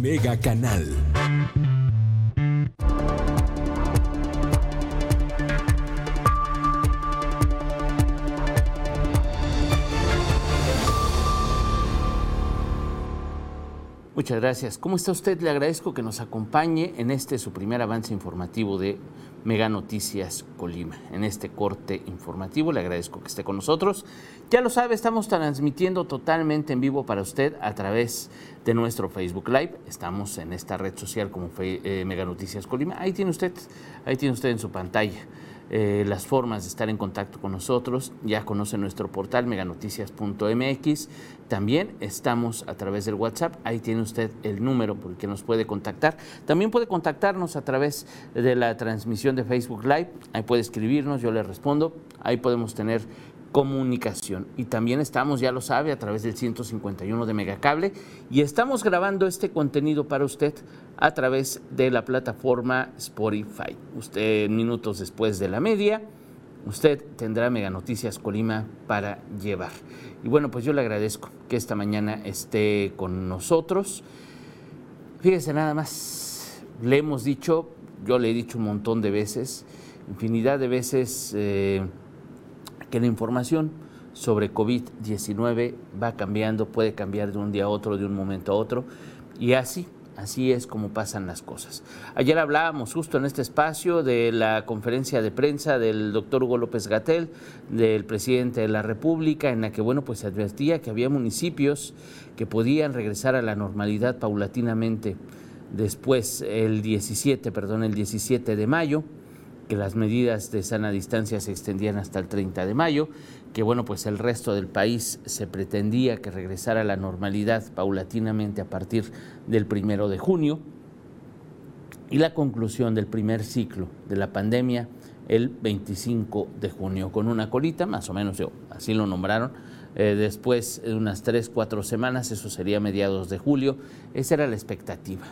Mega Canal. Muchas gracias. ¿Cómo está usted? Le agradezco que nos acompañe en este su primer avance informativo de Mega Noticias Colima. En este corte informativo le agradezco que esté con nosotros. Ya lo sabe, estamos transmitiendo totalmente en vivo para usted a través de nuestro Facebook Live. Estamos en esta red social como eh, Mega Noticias Colima. Ahí tiene usted, ahí tiene usted en su pantalla eh, las formas de estar en contacto con nosotros. Ya conoce nuestro portal meganoticias.mx. También estamos a través del WhatsApp. Ahí tiene usted el número por el que nos puede contactar. También puede contactarnos a través de la transmisión de Facebook Live. Ahí puede escribirnos, yo le respondo. Ahí podemos tener comunicación. Y también estamos, ya lo sabe, a través del 151 de Megacable y estamos grabando este contenido para usted a través de la plataforma Spotify. Usted, minutos después de la media, usted tendrá Mega Noticias Colima para llevar. Y bueno, pues yo le agradezco que esta mañana esté con nosotros. Fíjese nada más, le hemos dicho, yo le he dicho un montón de veces, infinidad de veces... Eh, que la información sobre COVID-19 va cambiando, puede cambiar de un día a otro, de un momento a otro, y así, así es como pasan las cosas. Ayer hablábamos justo en este espacio de la conferencia de prensa del doctor Hugo López Gatel, del presidente de la República, en la que, bueno, pues se advertía que había municipios que podían regresar a la normalidad paulatinamente después, el 17, perdón, el 17 de mayo, que las medidas de sana distancia se extendían hasta el 30 de mayo, que bueno, pues el resto del país se pretendía que regresara a la normalidad paulatinamente a partir del primero de junio, y la conclusión del primer ciclo de la pandemia el 25 de junio, con una colita, más o menos yo, así lo nombraron, eh, después de unas tres, cuatro semanas, eso sería mediados de julio, esa era la expectativa.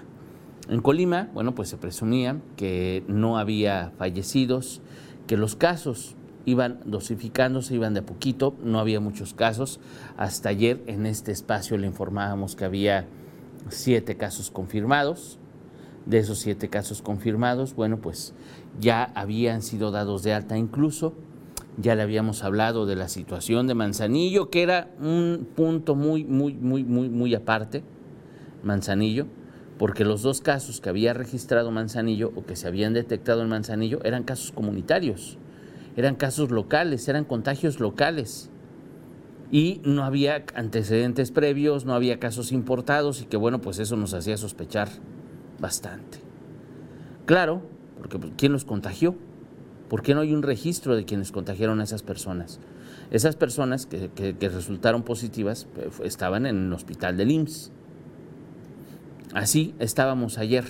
En Colima, bueno, pues se presumía que no había fallecidos, que los casos iban dosificándose, iban de a poquito, no había muchos casos. Hasta ayer en este espacio le informábamos que había siete casos confirmados. De esos siete casos confirmados, bueno, pues ya habían sido dados de alta incluso. Ya le habíamos hablado de la situación de Manzanillo, que era un punto muy, muy, muy, muy, muy aparte. Manzanillo porque los dos casos que había registrado Manzanillo o que se habían detectado en Manzanillo eran casos comunitarios, eran casos locales, eran contagios locales. Y no había antecedentes previos, no había casos importados y que bueno, pues eso nos hacía sospechar bastante. Claro, porque pues, ¿quién los contagió? ¿Por qué no hay un registro de quienes contagiaron a esas personas? Esas personas que, resultaron positivas pues, estaban en el hospital del IMSS Así estábamos ayer,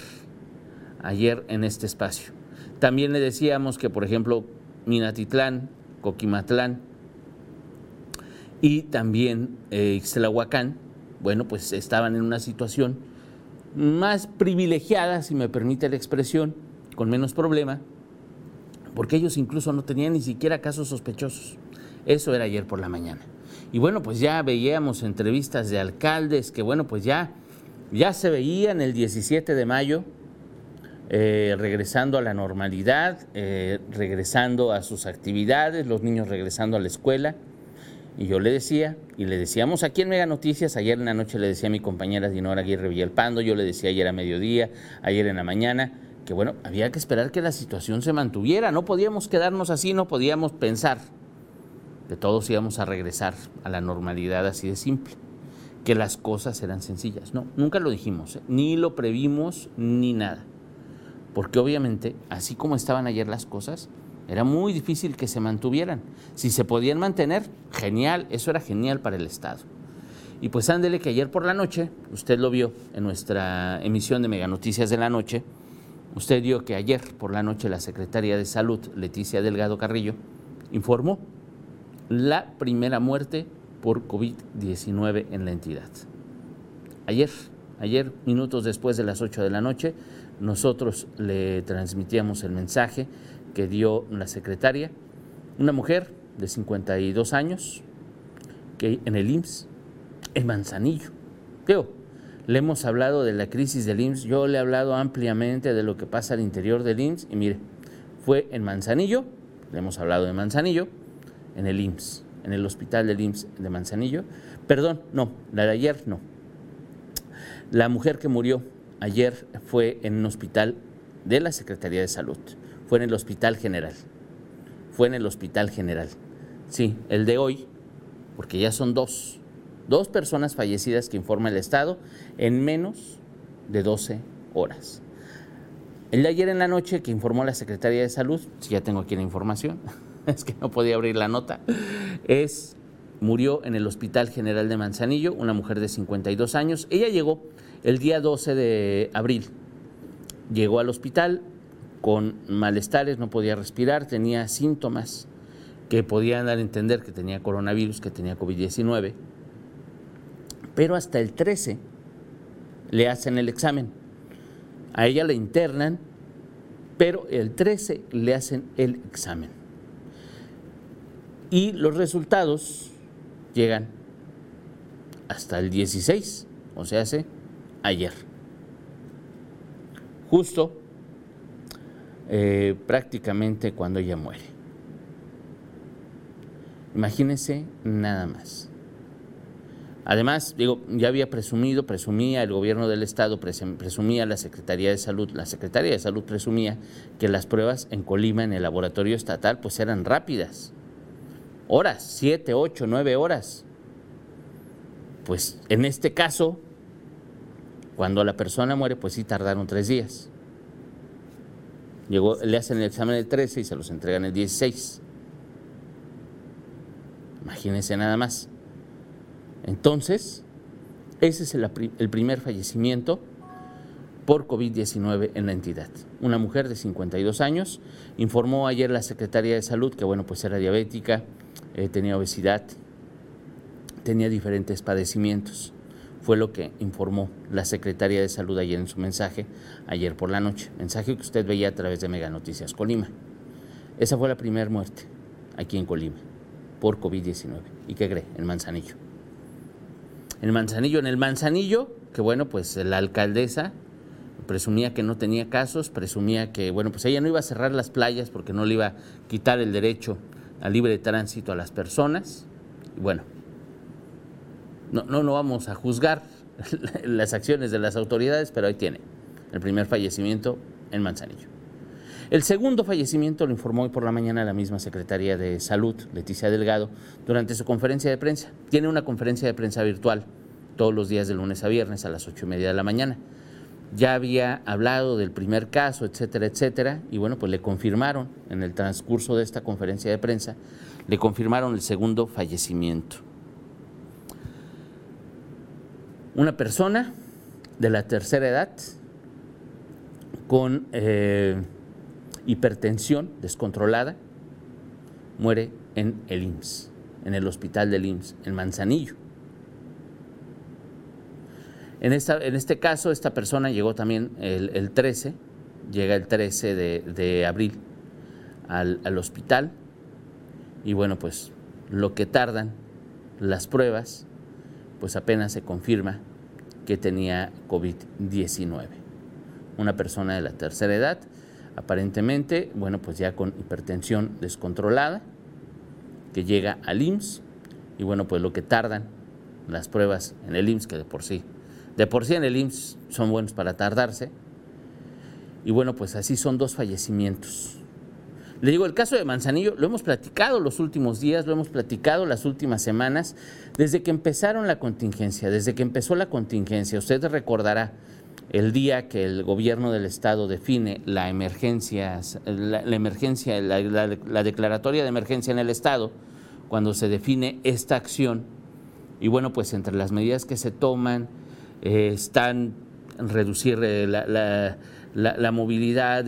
ayer en este espacio. También le decíamos que, por ejemplo, Minatitlán, Coquimatlán y también eh, bueno, pues estaban en una situación más privilegiada, si me permite la expresión, con menos problema, porque ellos incluso no tenían ni siquiera casos sospechosos. Eso era ayer por la mañana. Y bueno, pues ya veíamos entrevistas de alcaldes que, bueno, pues ya ya se veía en el 17 de mayo eh, regresando a la normalidad, eh, regresando a sus actividades, los niños regresando a la escuela. Y yo le decía, y le decíamos aquí en Mega Noticias, ayer en la noche le decía a mi compañera Dinora Aguirre Villalpando, yo le decía ayer a mediodía, ayer en la mañana, que bueno, había que esperar que la situación se mantuviera, no podíamos quedarnos así, no podíamos pensar que todos íbamos a regresar a la normalidad así de simple que las cosas eran sencillas. No, nunca lo dijimos, ¿eh? ni lo previmos, ni nada. Porque obviamente, así como estaban ayer las cosas, era muy difícil que se mantuvieran. Si se podían mantener, genial, eso era genial para el Estado. Y pues ándele que ayer por la noche, usted lo vio en nuestra emisión de Mega Noticias de la Noche, usted vio que ayer por la noche la secretaria de Salud, Leticia Delgado Carrillo, informó la primera muerte por COVID-19 en la entidad. Ayer, ayer, minutos después de las 8 de la noche, nosotros le transmitíamos el mensaje que dio la secretaria, una mujer de 52 años, que en el IMSS, en Manzanillo. Le hemos hablado de la crisis del IMSS, yo le he hablado ampliamente de lo que pasa al interior del IMSS y mire, fue en Manzanillo, le hemos hablado de Manzanillo, en el IMSS, en el hospital del IMSS de Manzanillo. Perdón, no, la de ayer no. La mujer que murió ayer fue en un hospital de la Secretaría de Salud, fue en el Hospital General, fue en el Hospital General. Sí, el de hoy, porque ya son dos, dos personas fallecidas que informa el Estado en menos de 12 horas. El de ayer en la noche que informó la Secretaría de Salud, si ya tengo aquí la información, es que no podía abrir la nota, es murió en el Hospital General de Manzanillo, una mujer de 52 años. Ella llegó el día 12 de abril. Llegó al hospital con malestares, no podía respirar, tenía síntomas que podían dar a entender que tenía coronavirus, que tenía COVID-19. Pero hasta el 13 le hacen el examen. A ella la internan, pero el 13 le hacen el examen. Y los resultados llegan hasta el 16, o sea, hace ayer. Justo eh, prácticamente cuando ella muere. Imagínense nada más. Además, digo, ya había presumido, presumía el gobierno del Estado, presumía la Secretaría de Salud, la Secretaría de Salud presumía que las pruebas en Colima, en el laboratorio estatal, pues eran rápidas horas, siete, ocho, nueve horas. Pues en este caso, cuando la persona muere, pues sí tardaron tres días. Llegó, le hacen el examen el 13 y se los entregan el 16. Imagínense nada más. Entonces, ese es el, el primer fallecimiento por COVID-19 en la entidad. Una mujer de 52 años informó ayer la Secretaría de Salud que, bueno, pues era diabética, eh, tenía obesidad, tenía diferentes padecimientos. Fue lo que informó la Secretaría de Salud ayer en su mensaje, ayer por la noche. Mensaje que usted veía a través de Mega Noticias Colima. Esa fue la primera muerte aquí en Colima por COVID-19. ¿Y qué cree? En Manzanillo. En Manzanillo, en el Manzanillo, que bueno, pues la alcaldesa presumía que no tenía casos, presumía que, bueno, pues ella no iba a cerrar las playas porque no le iba a quitar el derecho a libre tránsito a las personas. Bueno, no, no, no vamos a juzgar las acciones de las autoridades, pero ahí tiene el primer fallecimiento en Manzanillo. El segundo fallecimiento lo informó hoy por la mañana la misma Secretaría de Salud, Leticia Delgado, durante su conferencia de prensa. Tiene una conferencia de prensa virtual todos los días de lunes a viernes a las ocho y media de la mañana ya había hablado del primer caso, etcétera, etcétera, y bueno, pues le confirmaron en el transcurso de esta conferencia de prensa, le confirmaron el segundo fallecimiento. Una persona de la tercera edad con eh, hipertensión descontrolada muere en el IMSS, en el hospital del IMSS, en Manzanillo. En, este caso, esta persona llegó también el, 13, llega el 13 de, abril al, al hospital y bueno, pues lo que tardan las pruebas, pues apenas se confirma que tenía COVID-19. Una persona de la tercera edad, aparentemente, bueno, pues ya con hipertensión descontrolada, que llega al IMSS y bueno, pues lo que tardan las pruebas en el IMSS, que de por sí de por sí en el IMSS son buenos para tardarse. Y bueno, pues así son dos fallecimientos. Le digo, el caso de Manzanillo lo hemos platicado los últimos días, lo hemos platicado las últimas semanas, desde que empezaron la contingencia, desde que empezó la contingencia. Usted recordará el día que el gobierno del estado define la emergencia, la, emergencia, la declaratoria de emergencia en el estado, cuando se define esta acción. Y bueno, pues entre las medidas que se toman, eh, están reducir eh, la, movilidad,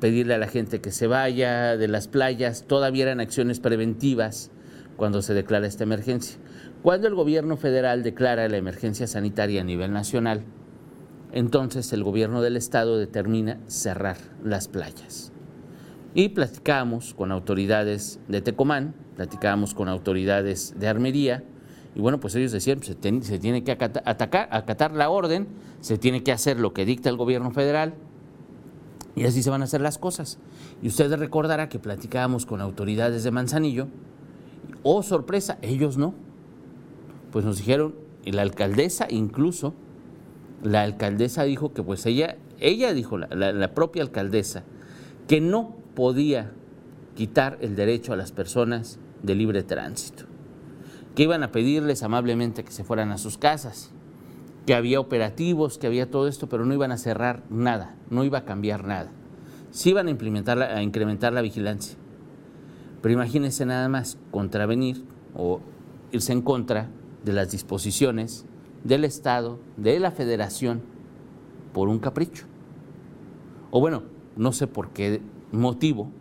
pedirle a la gente que se vaya de las playas, todavía eran acciones preventivas cuando se declara esta emergencia. Cuando el gobierno federal declara la emergencia sanitaria a nivel nacional, entonces el gobierno del estado determina cerrar las playas. Y platicamos con autoridades de Tecomán, platicamos con autoridades de Armería, Y bueno, pues ellos decían, se, tiene que atacar, acatar la orden, se tiene que hacer lo que dicta el gobierno federal, y así se van a hacer las cosas. Y ustedes recordará que platicábamos con autoridades de Manzanillo, oh sorpresa, ellos no. Pues nos dijeron, y la alcaldesa incluso, la alcaldesa dijo que pues ella, ella dijo, la propia alcaldesa, que no podía quitar el derecho a las personas de libre tránsito, que iban a pedirles amablemente que se fueran a sus casas, que había operativos, que había todo esto, pero no iban a cerrar nada, no iba a cambiar nada. Sí iban a, implementar a incrementar la vigilancia. Pero imagínense nada más contravenir o irse en contra de las disposiciones del Estado, de la Federación, por un capricho. O bueno, no sé por qué motivo,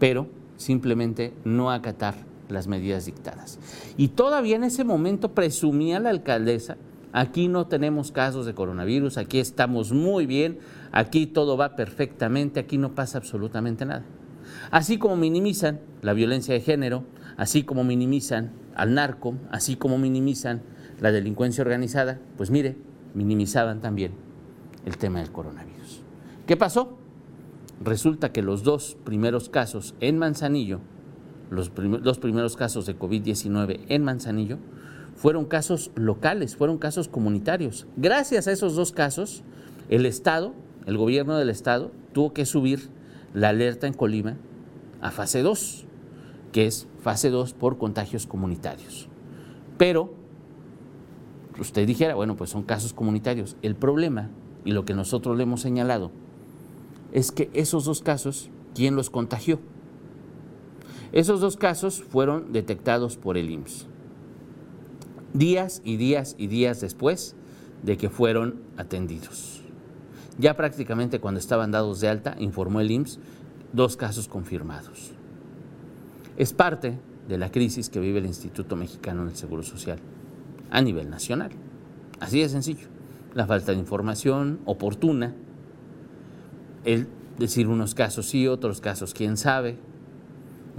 pero simplemente no acatar las medidas dictadas. Y todavía en ese momento presumía la alcaldesa Aquí no tenemos casos de coronavirus, aquí estamos muy bien, aquí todo va perfectamente, aquí no pasa absolutamente nada. Así como minimizan la violencia de género, así como minimizan al narco, así como minimizan la delincuencia organizada, pues mire, minimizaban también el tema del coronavirus. ¿Qué pasó? Resulta que los dos primeros casos en Manzanillo, los dos primeros casos de COVID-19 en Manzanillo, fueron casos locales, fueron casos comunitarios. Gracias a esos dos casos, el Estado, el gobierno del Estado, tuvo que subir la alerta en Colima a fase 2, que es fase 2 por contagios comunitarios. Pero usted dijera, bueno, pues son casos comunitarios. El problema, y lo que nosotros le hemos señalado, es que esos dos casos, ¿quién los contagió? Esos dos casos fueron detectados por el IMSS días y días y días después de que fueron atendidos. Ya prácticamente cuando estaban dados de alta, informó el IMSS, dos casos confirmados. Es parte de la crisis que vive el Instituto Mexicano del Seguro Social a nivel nacional. Así de sencillo. La falta de información oportuna, el decir unos casos sí, otros casos quién sabe.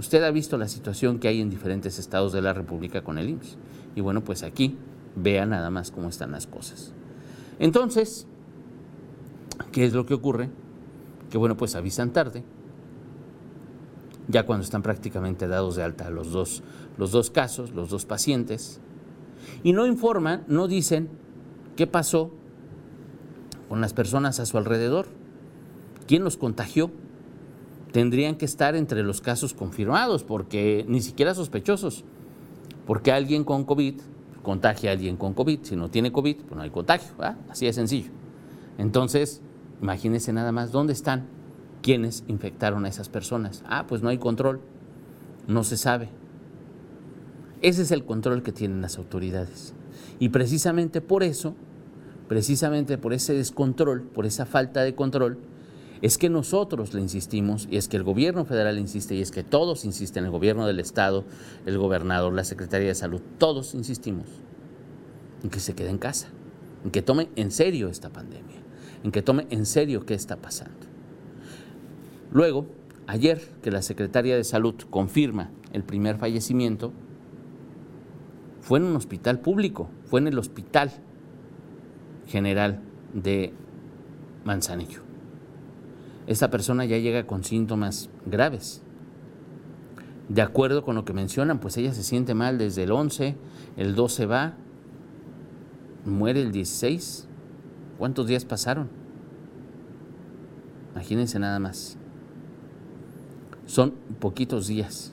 Usted ha visto la situación que hay en diferentes estados de la República con el IMSS. Y bueno, pues aquí vea nada más cómo están las cosas. Entonces, ¿qué es lo que ocurre? Que bueno, pues avisan tarde, ya cuando están prácticamente dados de alta los dos, los dos casos, los dos pacientes, y no informan, no dicen qué pasó con las personas a su alrededor, quién los contagió. Tendrían que estar entre los casos confirmados, porque ni siquiera sospechosos. Porque alguien con COVID contagia a alguien con COVID. Si no tiene COVID, pues no hay contagio. Así de sencillo. Entonces, imagínense nada más, ¿dónde están quienes infectaron a esas personas? Ah, pues no hay control. No se sabe. Ese es el control que tienen las autoridades. Y precisamente por eso, precisamente por ese descontrol, por esa falta de control, es que nosotros le insistimos, y es que el gobierno federal insiste, y es que todos insisten, el gobierno del Estado, el gobernador, la Secretaría de Salud, todos insistimos en que se quede en casa, en que tome en serio esta pandemia, en que tome en serio qué está pasando. Luego, ayer que la Secretaría de Salud confirma el primer fallecimiento, fue en un hospital público, fue en el Hospital General de Manzanillo esta persona ya llega con síntomas graves. De acuerdo con lo que mencionan, pues ella se siente mal desde el 11, el 12 va, muere el 16. ¿Cuántos días pasaron? Imagínense nada más. Son poquitos días.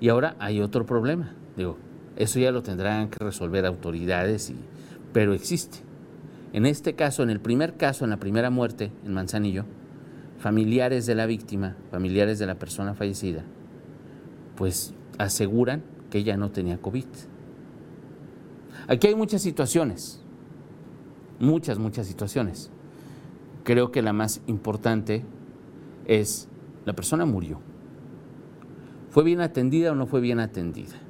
Y ahora hay otro problema. Digo, eso ya lo tendrán que resolver autoridades, y, pero existe. En este caso, en el primer caso, en la primera muerte en Manzanillo, familiares de la víctima, familiares de la persona fallecida, pues aseguran que ella no tenía COVID. Aquí hay muchas situaciones, muchas, muchas situaciones. Creo que la más importante es, la persona murió. ¿Fue bien atendida o no fue bien atendida?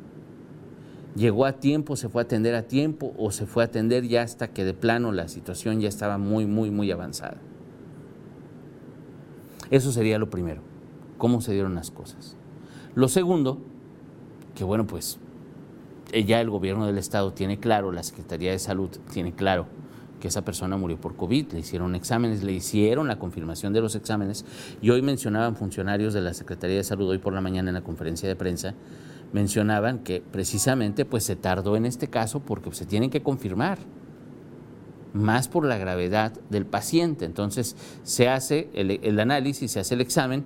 ¿Llegó a tiempo, se fue a atender a tiempo o se fue a atender ya hasta que de plano la situación ya estaba muy, muy, muy avanzada? Eso sería lo primero, cómo se dieron las cosas. Lo segundo, que bueno, pues ya el gobierno del estado tiene claro, la Secretaría de Salud tiene claro que esa persona murió por COVID, le hicieron exámenes, le hicieron la confirmación de los exámenes y hoy mencionaban funcionarios de la Secretaría de Salud, hoy por la mañana en la conferencia de prensa, mencionaban que precisamente pues se tardó en este caso porque se tienen que confirmar, más por la gravedad del paciente. Entonces se hace el, análisis, se hace el examen,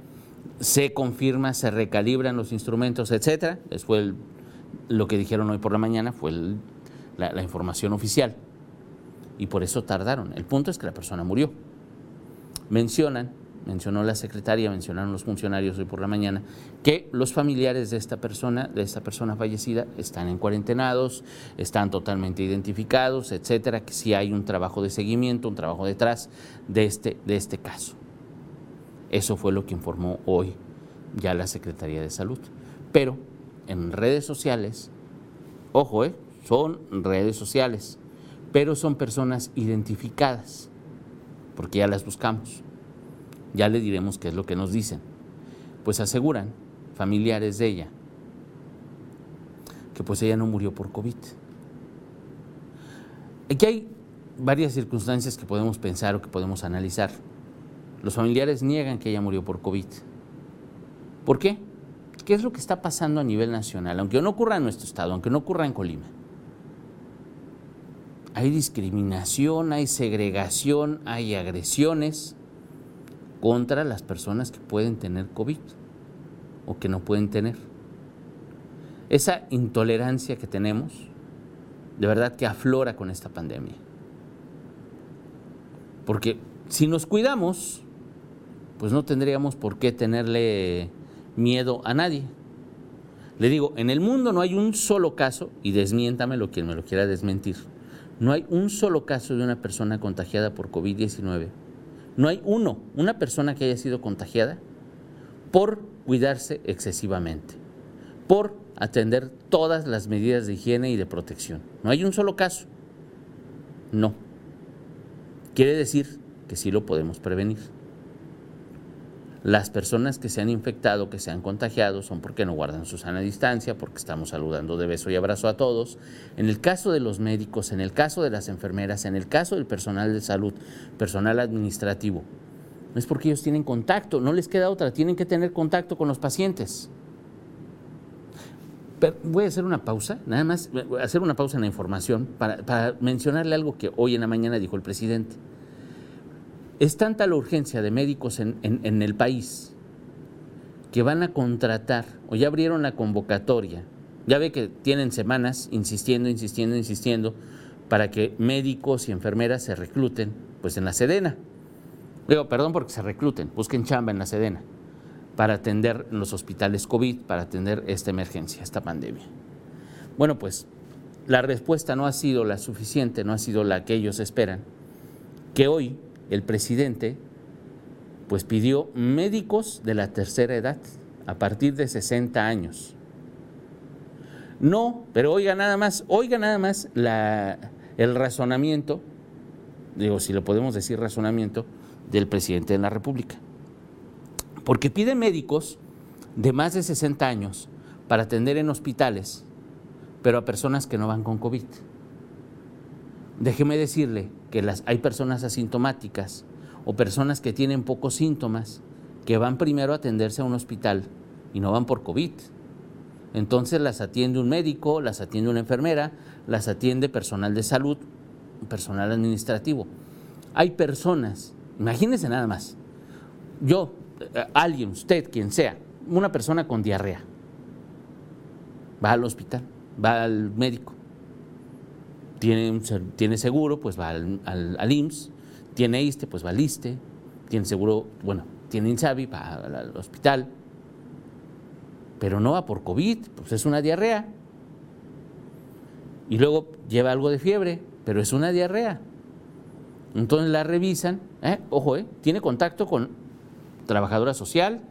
se confirma, se recalibran los instrumentos, etcétera. Después lo que dijeron hoy por la mañana fue la información oficial y por eso tardaron. El punto es que la persona murió. Mencionan, mencionó la secretaria, mencionaron los funcionarios hoy por la mañana, que los familiares de esta persona, de esta persona fallecida, están en cuarentenados, están totalmente identificados, etcétera, que sí hay un trabajo de seguimiento, un trabajo detrás de este, de este caso. Eso fue lo que informó hoy ya la Secretaría de Salud. Pero en redes sociales, ojo, eh, son redes sociales pero son personas identificadas, porque ya las buscamos. Ya le diremos qué es lo que nos dicen. Pues aseguran familiares de ella que pues ella no murió por COVID. Aquí hay varias circunstancias que podemos pensar o que podemos analizar. Los familiares niegan que ella murió por COVID. ¿Por qué? ¿Qué es lo que está pasando a nivel nacional? Aunque no ocurra en nuestro estado, aunque no ocurra en Colima hay discriminación, hay segregación, hay agresiones contra las personas que pueden tener COVID o que no pueden tener. Esa intolerancia que tenemos, de verdad que aflora con esta pandemia. Porque si nos cuidamos, pues no tendríamos por qué tenerle miedo a nadie. Le digo, en el mundo no hay un solo caso, y desmiéntamelo quien me lo quiera desmentir, no hay un solo caso de una persona contagiada por COVID-19. No hay uno, una persona que haya sido contagiada por cuidarse excesivamente, por atender todas las medidas de higiene y de protección. No hay un solo caso. No. Quiere decir que sí lo podemos prevenir. Las personas que se han infectado, que se han contagiado, son porque no guardan su sana distancia, porque estamos saludando de beso y abrazo a todos. En el caso de los médicos, en el caso de las enfermeras, en el caso del personal de salud, personal administrativo, no es porque ellos tienen contacto, no les queda otra, tienen que tener contacto con los pacientes. voy a hacer una pausa, nada más, hacer una pausa en la información para, para mencionarle algo que hoy en la mañana dijo el presidente. Es tanta la urgencia de médicos en, el país que van a contratar o ya abrieron la convocatoria. Ya ve que tienen semanas insistiendo, insistiendo, insistiendo para que médicos y enfermeras se recluten pues en la Sedena. Digo, perdón porque se recluten, busquen chamba en la Sedena para atender los hospitales COVID, para atender esta emergencia, esta pandemia. Bueno, pues la respuesta no ha sido la suficiente, no ha sido la que ellos esperan, que hoy el presidente pues pidió médicos de la tercera edad, a partir de 60 años. No, pero oiga nada más, oiga nada más el razonamiento, digo, si lo podemos decir razonamiento, del presidente de la República. Porque pide médicos de más de 60 años para atender en hospitales, pero a personas que no van con COVID. Déjeme decirle que hay personas asintomáticas o personas que tienen pocos síntomas que van primero a atenderse a un hospital y no van por COVID. Entonces las atiende un médico, las atiende una enfermera, las atiende personal de salud, personal administrativo. Hay personas, imagínense nada más, yo, eh, alguien, usted, quien sea, una persona con diarrea, va al hospital, va al médico tiene, tiene seguro, pues va al, al, IMSS, tiene ISTE, pues va al ISTE, tiene seguro, bueno, tiene INSABI, va al, hospital, pero no va por COVID, pues es una diarrea. Y luego lleva algo de fiebre, pero es una diarrea. Entonces la revisan, ¿eh? ojo, ¿eh? tiene contacto con trabajadora social,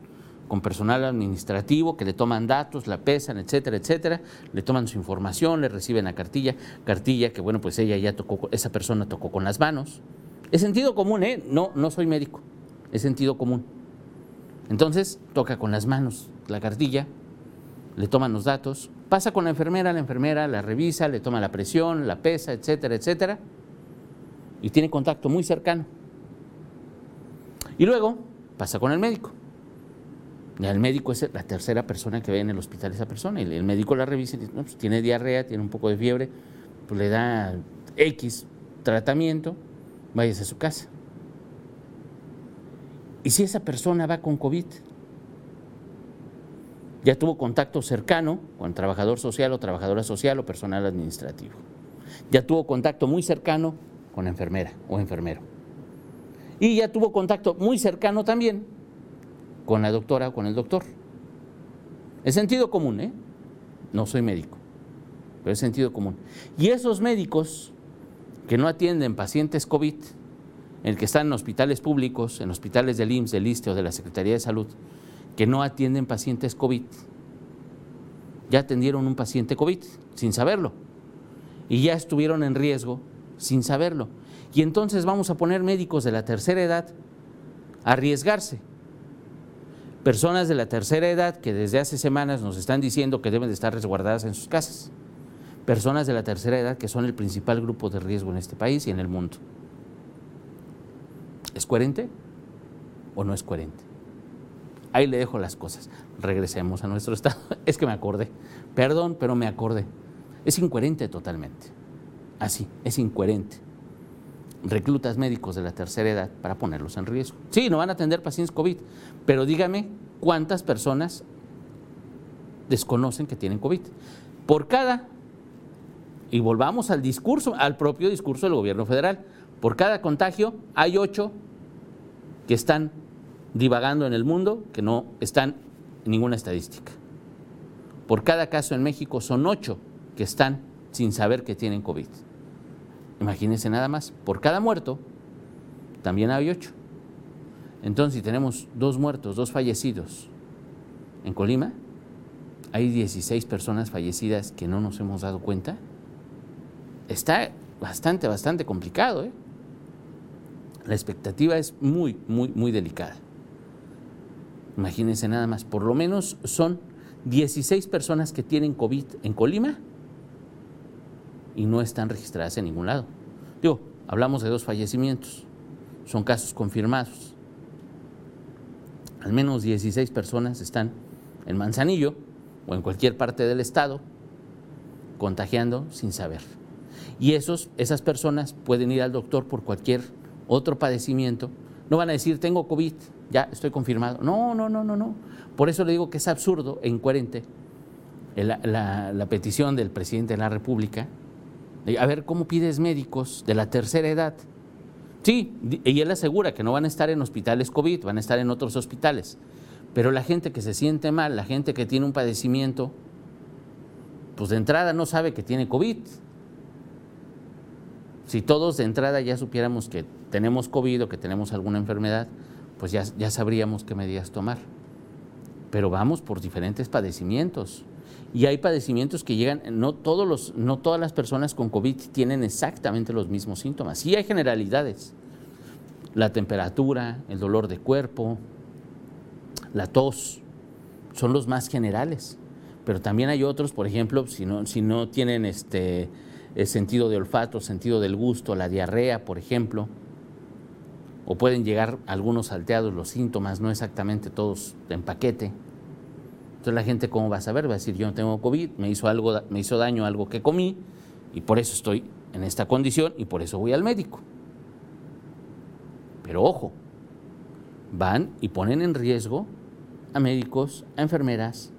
con personal administrativo que le toman datos, la pesan, etcétera, etcétera, le toman su información, le reciben la cartilla, cartilla que bueno, pues ella ya tocó, esa persona tocó con las manos. Es sentido común, ¿eh? No, no soy médico, es sentido común. Entonces toca con las manos la cartilla, le toman los datos, pasa con la enfermera, la enfermera la revisa, le toma la presión, la pesa, etcétera, etcétera, y tiene contacto muy cercano. Y luego pasa con el médico. El médico es la tercera persona que ve en el hospital esa persona. Y el médico la revisa y dice, pues tiene diarrea, tiene un poco de fiebre, pues le da X tratamiento, váyase a su casa. ¿Y si esa persona va con COVID? Ya tuvo contacto cercano con trabajador social o trabajadora social o personal administrativo. Ya tuvo contacto muy cercano con enfermera o enfermero. Y ya tuvo contacto muy cercano también con la doctora o con el doctor. Es sentido común, ¿eh? No soy médico, pero es sentido común. Y esos médicos que no atienden pacientes COVID, en el que están en hospitales públicos, en hospitales del IMSS, del ISTE o de la Secretaría de Salud, que no atienden pacientes COVID, ya atendieron un paciente COVID sin saberlo y ya estuvieron en riesgo sin saberlo. Y entonces vamos a poner médicos de la tercera edad a arriesgarse. Personas de la tercera edad que desde hace semanas nos están diciendo que deben de estar resguardadas en sus casas. Personas de la tercera edad que son el principal grupo de riesgo en este país y en el mundo. ¿Es coherente o no es coherente? Ahí le dejo las cosas. Regresemos a nuestro estado. Es que me acordé. Perdón, pero me acordé. Es incoherente totalmente. Así, es incoherente. Reclutas médicos de la tercera edad para ponerlos en riesgo. Sí, no van a atender pacientes COVID, pero dígame cuántas personas desconocen que tienen COVID. Por cada, y volvamos al discurso, al propio discurso del gobierno federal, por cada contagio hay ocho que están divagando en el mundo, que no están en ninguna estadística. Por cada caso en México son ocho que están sin saber que tienen COVID. Imagínense nada más, por cada muerto también hay ocho. Entonces, si tenemos dos muertos, dos fallecidos en Colima, hay 16 personas fallecidas que no nos hemos dado cuenta. Está bastante, bastante complicado. ¿eh? La expectativa es muy, muy, muy delicada. Imagínense nada más, por lo menos son 16 personas que tienen COVID en Colima y no están registradas en ningún lado. Digo, hablamos de dos fallecimientos, son casos confirmados. Al menos 16 personas están en Manzanillo o en cualquier parte del estado contagiando sin saber. Y esos, esas personas pueden ir al doctor por cualquier otro padecimiento. No van a decir, tengo COVID, ya estoy confirmado. No, no, no, no, no. Por eso le digo que es absurdo e incoherente la, la petición del presidente de la República a ver cómo pides médicos de la tercera edad. Sí, y él asegura que no van a estar en hospitales COVID, van a estar en otros hospitales. Pero la gente que se siente mal, la gente que tiene un padecimiento, pues de entrada no sabe que tiene COVID. Si todos de entrada ya supiéramos que tenemos COVID o que tenemos alguna enfermedad, pues ya, ya sabríamos qué medidas tomar. Pero vamos por diferentes padecimientos. Y hay padecimientos que llegan, no, todos los, no todas las personas con COVID tienen exactamente los mismos síntomas. Sí hay generalidades. La temperatura, el dolor de cuerpo, la tos, son los más generales. Pero también hay otros, por ejemplo, si no, si no tienen este, el sentido de olfato, sentido del gusto, la diarrea, por ejemplo, o pueden llegar algunos salteados los síntomas, no exactamente todos en paquete. Entonces la gente cómo va a saber, va a decir, yo no tengo COVID, me hizo algo, me hizo daño algo que comí y por eso estoy en esta condición y por eso voy al médico. Pero ojo, van y ponen en riesgo a médicos, a enfermeras,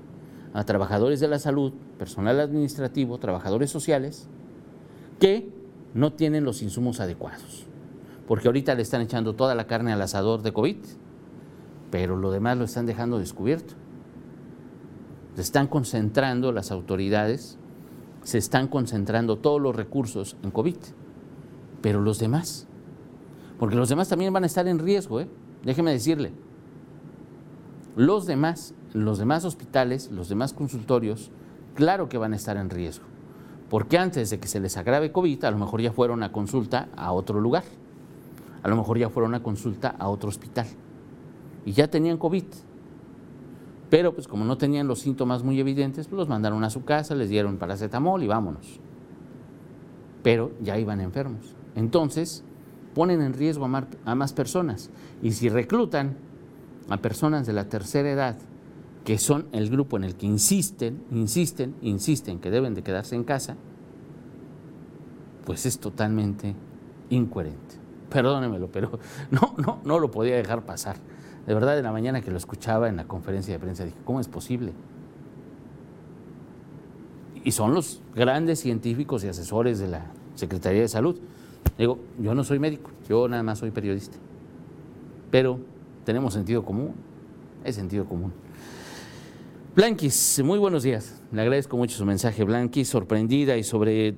a trabajadores de la salud, personal administrativo, trabajadores sociales, que no tienen los insumos adecuados porque ahorita le están echando toda la carne al asador de COVID, pero lo demás lo están dejando descubierto. Se están concentrando las autoridades, se están concentrando todos los recursos en COVID, pero los demás, porque los demás también van a estar en riesgo, ¿eh? déjeme decirle, los demás, los demás hospitales, los demás consultorios, claro que van a estar en riesgo, porque antes de que se les agrave COVID, a lo mejor ya fueron a consulta a otro lugar a lo mejor ya fueron a consulta a otro hospital y ya tenían COVID. Pero pues como no tenían los síntomas muy evidentes, pues los mandaron a su casa, les dieron paracetamol y vámonos. Pero ya iban enfermos. Entonces, ponen en riesgo a, más personas. Y si reclutan a personas de la tercera edad, que son el grupo en el que insisten, insisten, insisten que deben de quedarse en casa, pues es totalmente incoherente. Perdónemelo, pero no, no, no lo podía dejar pasar. De verdad, en la mañana que lo escuchaba en la conferencia de prensa, dije, ¿cómo es posible? Y son los grandes científicos y asesores de la Secretaría de Salud. Digo, yo no soy médico, yo nada más soy periodista. Pero tenemos sentido común, es sentido común. Blanquis, muy buenos días. Le agradezco mucho su mensaje, Blanquis, sorprendida y sobre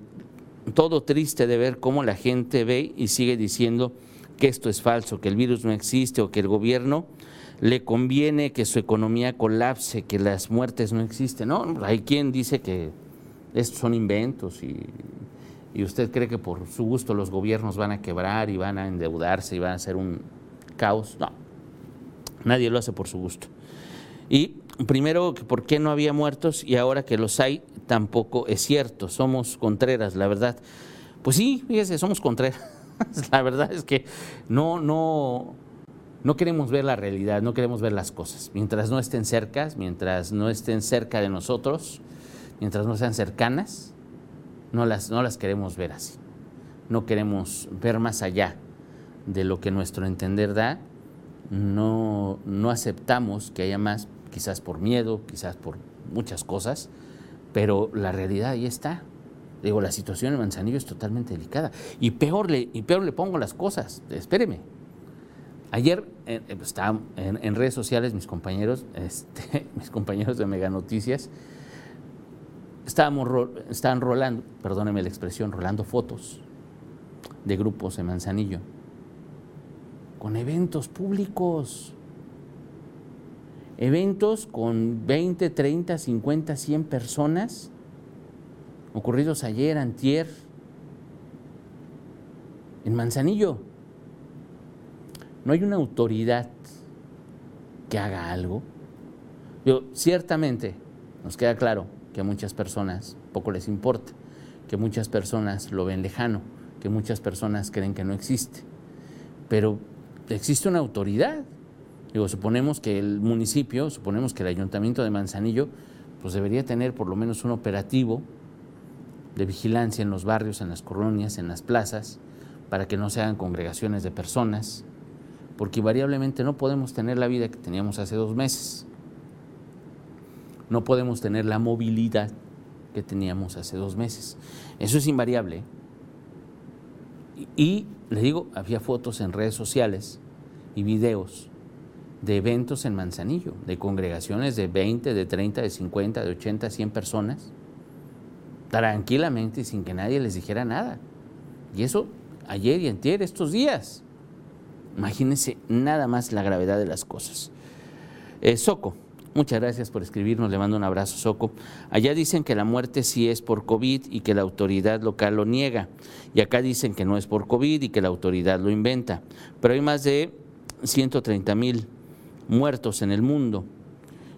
todo triste de ver cómo la gente ve y sigue diciendo que esto es falso, que el virus no existe o que el gobierno le conviene que su economía colapse, que las muertes no existen. No, hay quien dice que estos son inventos y, y usted cree que por su gusto los gobiernos van a quebrar y van a endeudarse y van a hacer un caos. No, nadie lo hace por su gusto. Y primero, ¿por qué no había muertos? Y ahora que los hay, tampoco es cierto. Somos contreras, la verdad. Pues sí, fíjese, somos contreras. la verdad es que no, no, no queremos ver la realidad, no queremos ver las cosas. Mientras no estén cerca, mientras no estén cerca de nosotros, mientras no sean cercanas, no las, no las queremos ver así. No queremos ver más allá de lo que nuestro entender da. No, no aceptamos que haya más, quizás por miedo, quizás por muchas cosas, pero la realidad ahí está. Digo, la situación en Manzanillo es totalmente delicada. Y peor le, y peor le pongo las cosas. Espéreme. Ayer eh, eh, estaban en, redes sociales mis compañeros, este, mis compañeros de Mega Noticias, estábamos estaban rolando, perdóneme la expresión, rolando fotos de grupos en Manzanillo con eventos públicos eventos con 20, 30, 50, 100 personas, ocurridos ayer, antier, en Manzanillo. No hay una autoridad que haga algo. Yo, ciertamente, nos queda claro que a muchas personas poco les importa, que muchas personas lo ven lejano, que muchas personas creen que no existe. Pero existe una autoridad Digo, suponemos que el municipio, suponemos que el ayuntamiento de Manzanillo, pues debería tener por lo menos un operativo de vigilancia en los barrios, en las colonias, en las plazas, para que no se hagan congregaciones de personas, porque invariablemente no podemos tener la vida que teníamos hace dos meses. No podemos tener la movilidad que teníamos hace dos meses. Eso es invariable. Y, y le digo, había fotos en redes sociales y videos de eventos en Manzanillo, de congregaciones de 20, de 30, de 50, de 80, 100 personas, tranquilamente sin que nadie les dijera nada. Y eso ayer y antier, estos días. Imagínense nada más la gravedad de las cosas. Eh, Soco, muchas gracias por escribirnos, le mando un abrazo, Soco. Allá dicen que la muerte sí es por COVID y que la autoridad local lo niega. Y acá dicen que no es por COVID y que la autoridad lo inventa. Pero hay más de 130 mil muertos en el mundo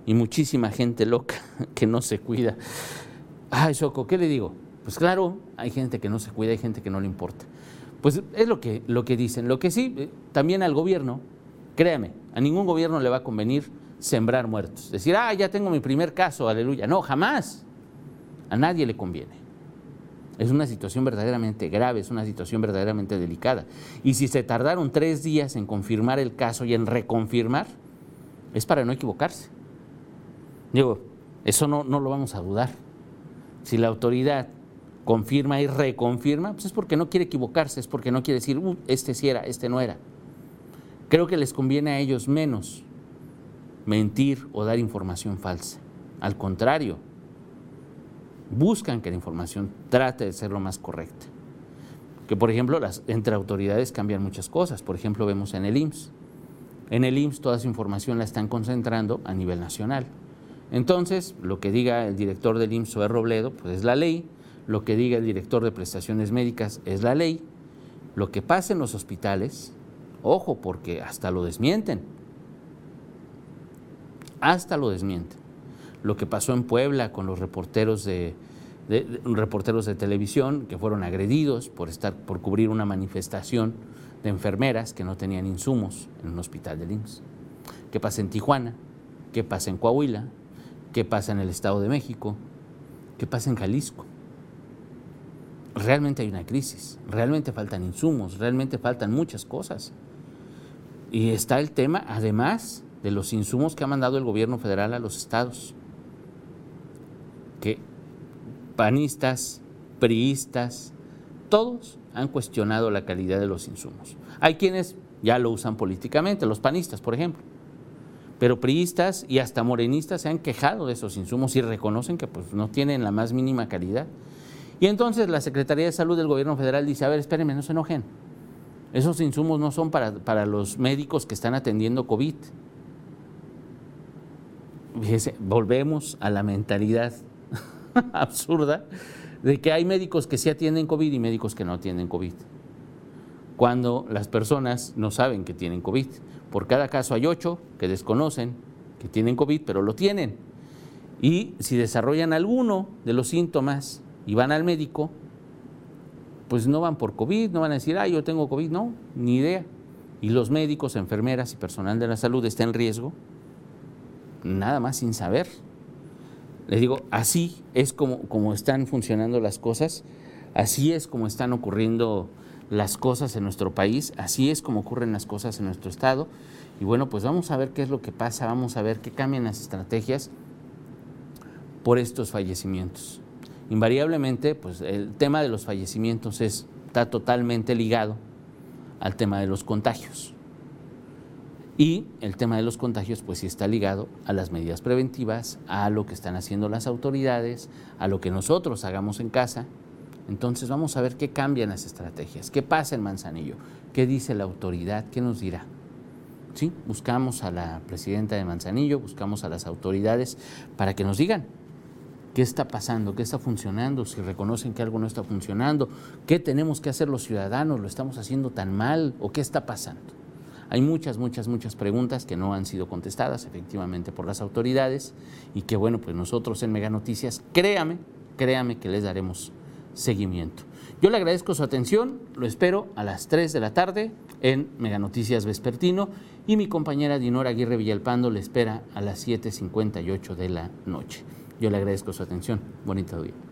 y muchísima gente loca que no se cuida. Ay, Soco, ¿qué le digo? Pues claro, hay gente que no se cuida, hay gente que no le importa. Pues es lo que, lo que dicen. Lo que sí, eh, también al gobierno, créame, a ningún gobierno le va a convenir sembrar muertos. Decir, ah, ya tengo mi primer caso, aleluya. No, jamás. A nadie le conviene. Es una situación verdaderamente grave, es una situación verdaderamente delicada. Y si se tardaron tres días en confirmar el caso y en reconfirmar, es para no equivocarse. Digo, eso no, no lo vamos a dudar. Si la autoridad confirma y reconfirma, pues es porque no quiere equivocarse, es porque no quiere decir, uh, este sí era, este no era. Creo que les conviene a ellos menos mentir o dar información falsa. Al contrario, buscan que la información trate de ser lo más correcta. Que por ejemplo, las, entre autoridades cambian muchas cosas. Por ejemplo, vemos en el IMSS en el IMSS toda esa información la están concentrando a nivel nacional. Entonces, lo que diga el director del IMSS, Robledo, pues es la ley. Lo que diga el director de prestaciones médicas es la ley. Lo que pasa en los hospitales, ojo, porque hasta lo desmienten. hasta lo desmienten. Lo que pasó en Puebla con los reporteros de, reporteros de televisión que fueron agredidos por, estar, por cubrir una manifestación de enfermeras que no tenían insumos en un hospital de IMSS. ¿Qué pasa en Tijuana? ¿Qué pasa en Coahuila? ¿Qué pasa en el Estado de México? ¿Qué pasa en Jalisco? Realmente hay una crisis, realmente faltan insumos, realmente faltan muchas cosas. Y está el tema, además de los insumos que ha mandado el gobierno federal a los estados, que panistas, priistas, todos han cuestionado la calidad de los insumos. Hay quienes ya lo usan políticamente, los panistas, por ejemplo. Pero priistas y hasta morenistas se han quejado de esos insumos y reconocen que pues, no tienen la más mínima calidad. Y entonces la Secretaría de Salud del Gobierno Federal dice, a ver, espérenme, no se enojen. Esos insumos no son para, para los médicos que están atendiendo COVID. Volvemos a la mentalidad absurda de que hay médicos que sí atienden COVID y médicos que no atienden COVID. Cuando las personas no saben que tienen COVID. Por cada caso hay ocho que desconocen que tienen COVID, pero lo tienen. Y si desarrollan alguno de los síntomas y van al médico, pues no van por COVID, no van a decir, ah, yo tengo COVID, no, ni idea. Y los médicos, enfermeras y personal de la salud está en riesgo, nada más sin saber. Les digo, así es como, como están funcionando las cosas, así es como están ocurriendo las cosas en nuestro país, así es como ocurren las cosas en nuestro estado. Y bueno, pues vamos a ver qué es lo que pasa, vamos a ver qué cambian las estrategias por estos fallecimientos. Invariablemente, pues el tema de los fallecimientos está totalmente ligado al tema de los contagios. Y el tema de los contagios, pues sí está ligado a las medidas preventivas, a lo que están haciendo las autoridades, a lo que nosotros hagamos en casa. Entonces vamos a ver qué cambian las estrategias, qué pasa en Manzanillo, qué dice la autoridad, qué nos dirá. ¿Sí? Buscamos a la presidenta de Manzanillo, buscamos a las autoridades para que nos digan qué está pasando, qué está funcionando, si reconocen que algo no está funcionando, qué tenemos que hacer los ciudadanos, lo estamos haciendo tan mal o qué está pasando. Hay muchas, muchas, muchas preguntas que no han sido contestadas efectivamente por las autoridades y que bueno, pues nosotros en Mega Noticias, créame, créame que les daremos seguimiento. Yo le agradezco su atención, lo espero a las 3 de la tarde en Mega Noticias Vespertino y mi compañera Dinora Aguirre Villalpando le espera a las 7.58 de la noche. Yo le agradezco su atención. Bonito día.